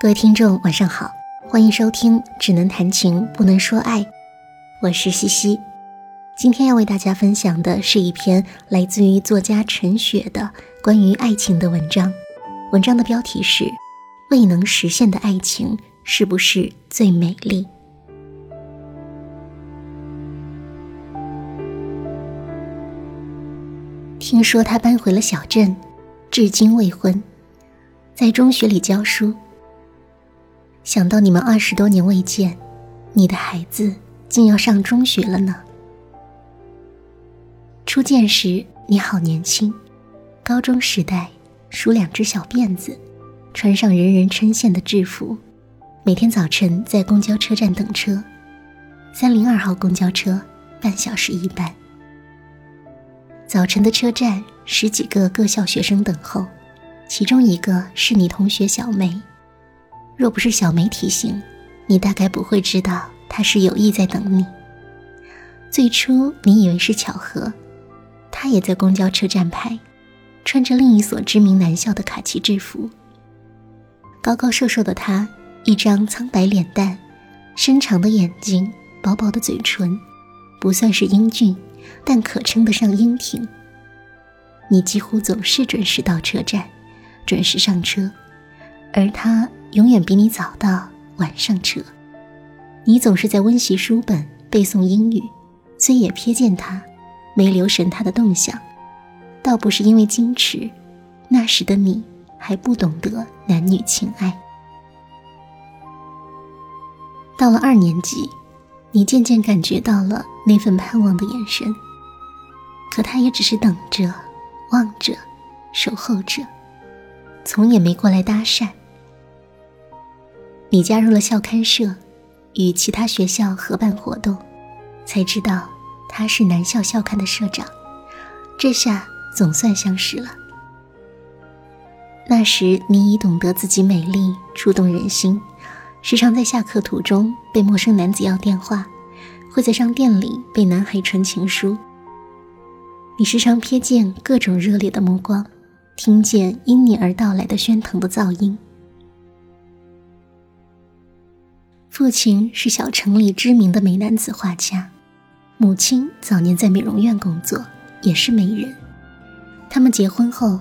各位听众，晚上好，欢迎收听《只能谈情不能说爱》，我是西西。今天要为大家分享的是一篇来自于作家陈雪的关于爱情的文章。文章的标题是《未能实现的爱情是不是最美丽》。听说他搬回了小镇，至今未婚，在中学里教书。想到你们二十多年未见，你的孩子竟要上中学了呢。初见时你好年轻，高中时代梳两只小辫子，穿上人人称羡的制服，每天早晨在公交车站等车，三零二号公交车，半小时一班。早晨的车站，十几个各校学生等候，其中一个是你同学小梅。若不是小梅提醒，你大概不会知道她是有意在等你。最初你以为是巧合，她也在公交车站牌，穿着另一所知名男校的卡其制服。高高瘦瘦的她，一张苍白脸蛋，深长的眼睛，薄薄的嘴唇，不算是英俊，但可称得上英挺。你几乎总是准时到车站，准时上车，而他。永远比你早到，晚上车。你总是在温习书本，背诵英语，虽也瞥见他，没留神他的动向，倒不是因为矜持，那时的你还不懂得男女情爱。到了二年级，你渐渐感觉到了那份盼望的眼神，可他也只是等着，望着，守候着，从也没过来搭讪。你加入了校刊社，与其他学校合办活动，才知道他是南校校刊的社长。这下总算相识了。那时你已懂得自己美丽，触动人心，时常在下课途中被陌生男子要电话，会在商店里被男孩传情书。你时常瞥见各种热烈的目光，听见因你而到来的喧腾的噪音。父亲是小城里知名的美男子画家，母亲早年在美容院工作，也是美人。他们结婚后，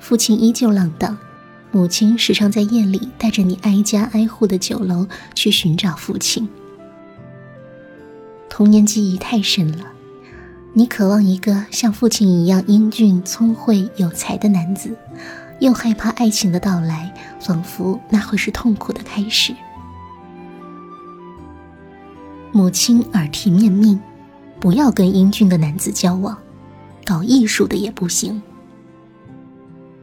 父亲依旧浪荡，母亲时常在夜里带着你挨家挨户的酒楼去寻找父亲。童年记忆太深了，你渴望一个像父亲一样英俊、聪慧、有才的男子，又害怕爱情的到来，仿佛那会是痛苦的开始。母亲耳提面命，不要跟英俊的男子交往，搞艺术的也不行。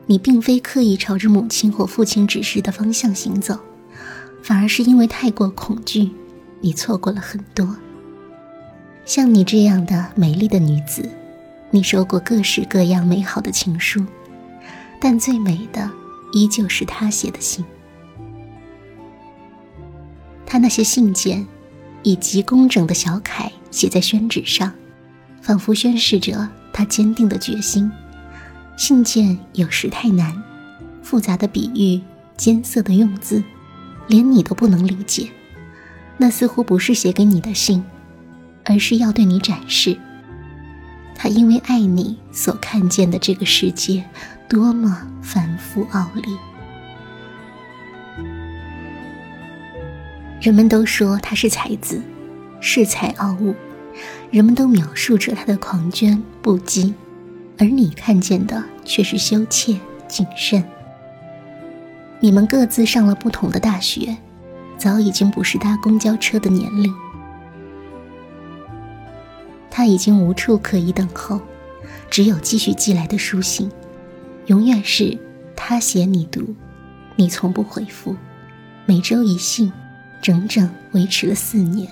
你并非刻意朝着母亲或父亲指示的方向行走，反而是因为太过恐惧，你错过了很多。像你这样的美丽的女子，你收过各式各样美好的情书，但最美的依旧是他写的信。他那些信件。以极工整的小楷写在宣纸上，仿佛宣示着他坚定的决心。信件有时太难，复杂的比喻、艰涩的用字，连你都不能理解。那似乎不是写给你的信，而是要对你展示，他因为爱你所看见的这个世界多么繁复奥利。人们都说他是才子，恃才傲物，人们都描述着他的狂狷不羁，而你看见的却是羞怯谨慎。你们各自上了不同的大学，早已经不是搭公交车的年龄。他已经无处可以等候，只有继续寄来的书信，永远是他写你读，你从不回复，每周一信。整整维持了四年。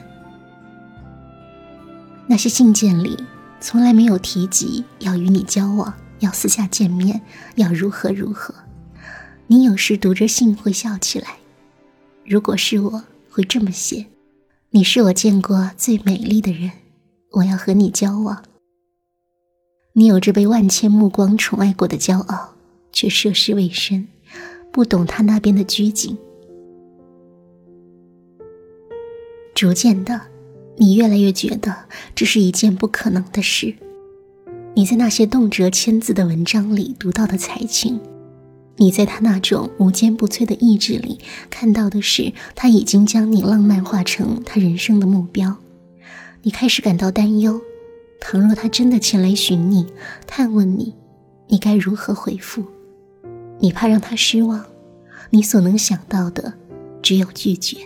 那些信件里从来没有提及要与你交往，要私下见面，要如何如何。你有时读着信会笑起来。如果是我，会这么写：你是我见过最美丽的人，我要和你交往。你有着被万千目光宠爱过的骄傲，却涉世未深，不懂他那边的拘谨。逐渐的，你越来越觉得这是一件不可能的事。你在那些动辄千字的文章里读到的才情，你在他那种无坚不摧的意志里看到的是，他已经将你浪漫化成他人生的目标。你开始感到担忧，倘若他真的前来寻你、探问你，你该如何回复？你怕让他失望，你所能想到的只有拒绝。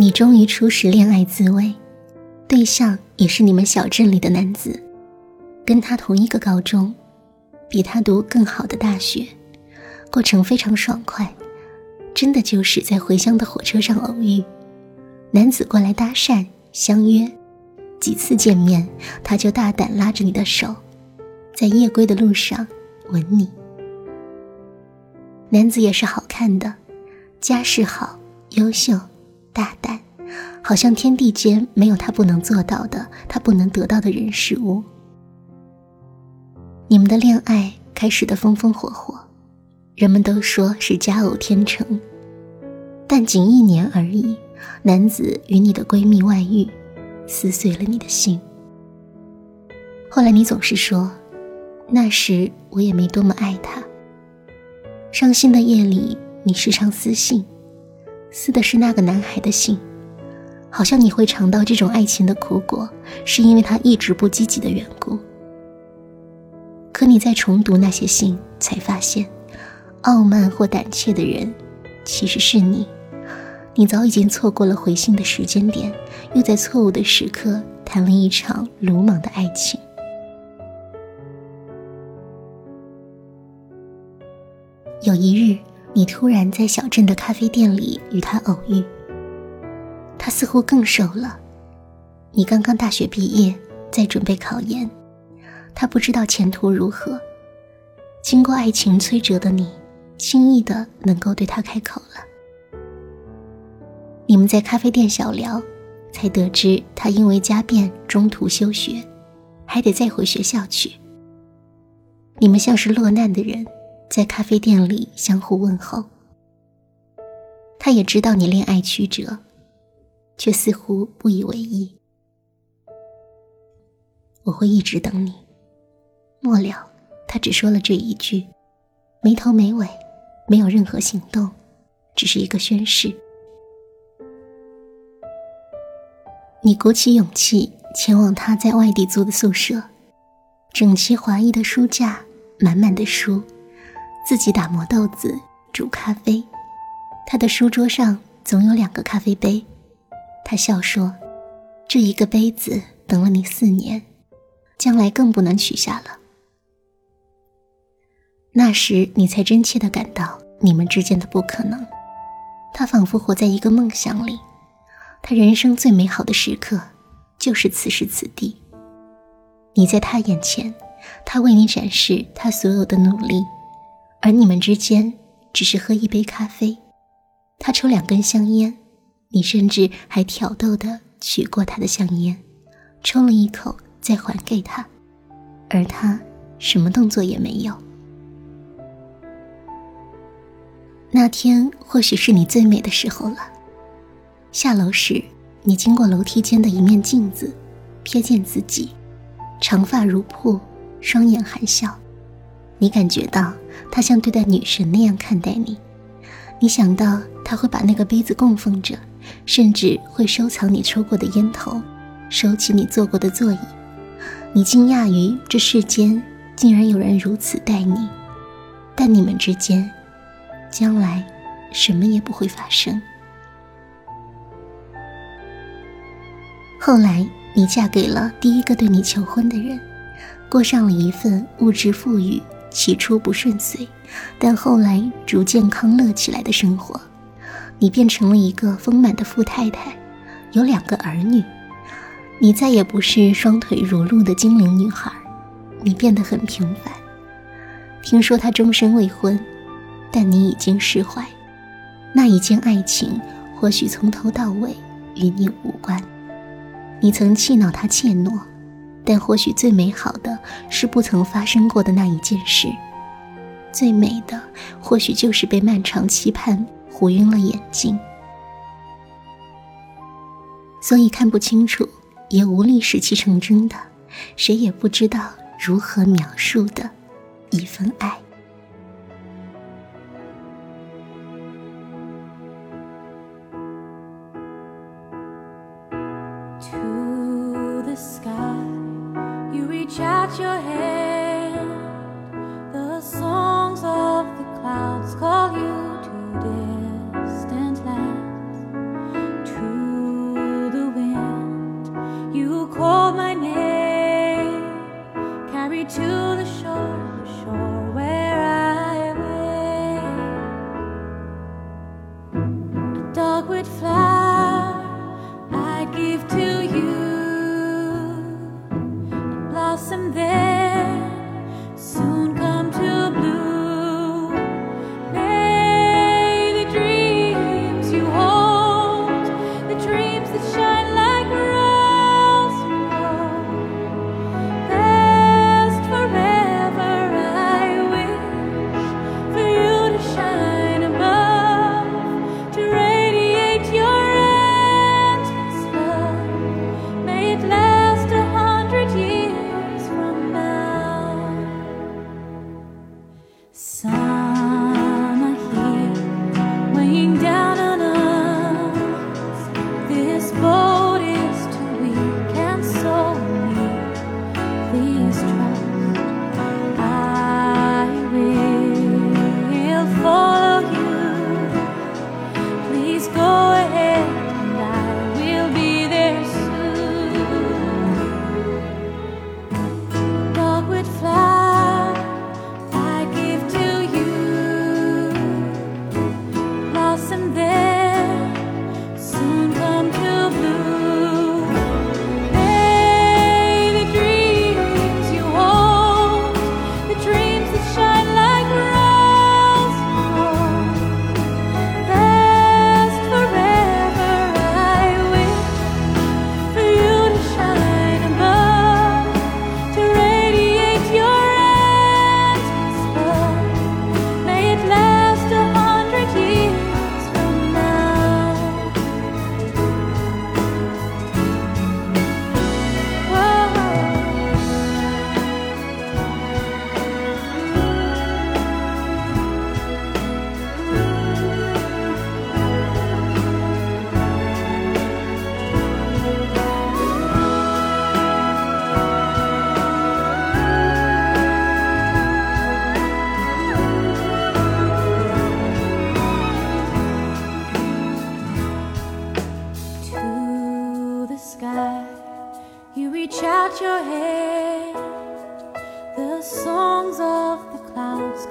你终于初识恋爱滋味。对象也是你们小镇里的男子，跟他同一个高中，比他读更好的大学，过程非常爽快，真的就是在回乡的火车上偶遇，男子过来搭讪相约，几次见面他就大胆拉着你的手，在夜归的路上吻你。男子也是好看的，家世好，优秀，大胆。好像天地间没有他不能做到的，他不能得到的人事物。你们的恋爱开始的风风火火，人们都说是佳偶天成，但仅一年而已。男子与你的闺蜜外遇，撕碎了你的心。后来你总是说，那时我也没多么爱他。伤心的夜里，你时常私信，撕的是那个男孩的信。好像你会尝到这种爱情的苦果，是因为他一直不积极的缘故。可你在重读那些信，才发现，傲慢或胆怯的人，其实是你。你早已经错过了回信的时间点，又在错误的时刻谈了一场鲁莽的爱情。有一日，你突然在小镇的咖啡店里与他偶遇。他似乎更瘦了。你刚刚大学毕业，在准备考研，他不知道前途如何。经过爱情摧折的你，轻易的能够对他开口了。你们在咖啡店小聊，才得知他因为家变中途休学，还得再回学校去。你们像是落难的人，在咖啡店里相互问候。他也知道你恋爱曲折。却似乎不以为意。我会一直等你。末了，他只说了这一句，没头没尾，没有任何行动，只是一个宣誓。你鼓起勇气前往他在外地租的宿舍，整齐划一的书架，满满的书，自己打磨豆子，煮咖啡。他的书桌上总有两个咖啡杯。他笑说：“这一个杯子等了你四年，将来更不能取下了。”那时你才真切的感到你们之间的不可能。他仿佛活在一个梦想里，他人生最美好的时刻就是此时此地。你在他眼前，他为你展示他所有的努力，而你们之间只是喝一杯咖啡，他抽两根香烟。你甚至还挑逗的取过他的香烟，抽了一口，再还给他，而他什么动作也没有。那天或许是你最美的时候了。下楼时，你经过楼梯间的一面镜子，瞥见自己，长发如瀑，双眼含笑。你感觉到他像对待女神那样看待你。你想到他会把那个杯子供奉着。甚至会收藏你抽过的烟头，收起你坐过的座椅。你惊讶于这世间竟然有人如此待你，但你们之间，将来什么也不会发生。后来，你嫁给了第一个对你求婚的人，过上了一份物质富裕、起初不顺遂，但后来逐渐康乐起来的生活。你变成了一个丰满的富太太，有两个儿女。你再也不是双腿如鹿的精灵女孩，你变得很平凡。听说他终身未婚，但你已经释怀。那一件爱情或许从头到尾与你无关。你曾气恼他怯懦，但或许最美好的是不曾发生过的那一件事。最美的或许就是被漫长期盼。糊晕了眼睛，所以看不清楚，也无力使其成真的，谁也不知道如何描述的一份爱。To the sky. Out your head.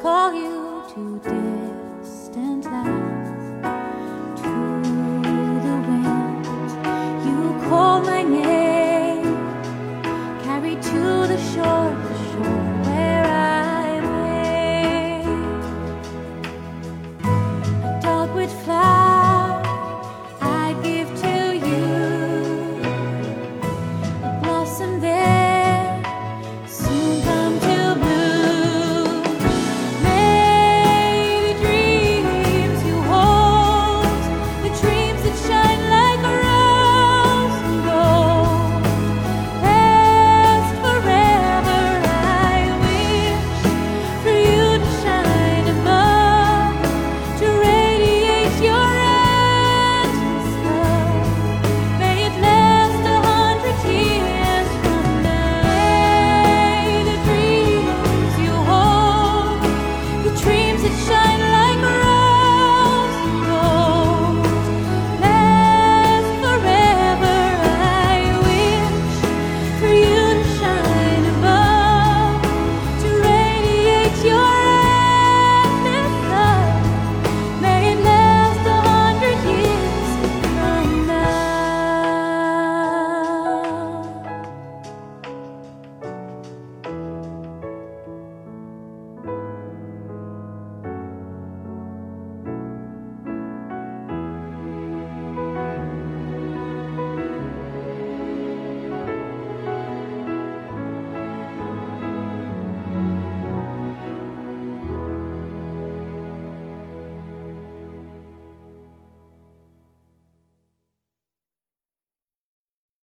call you today.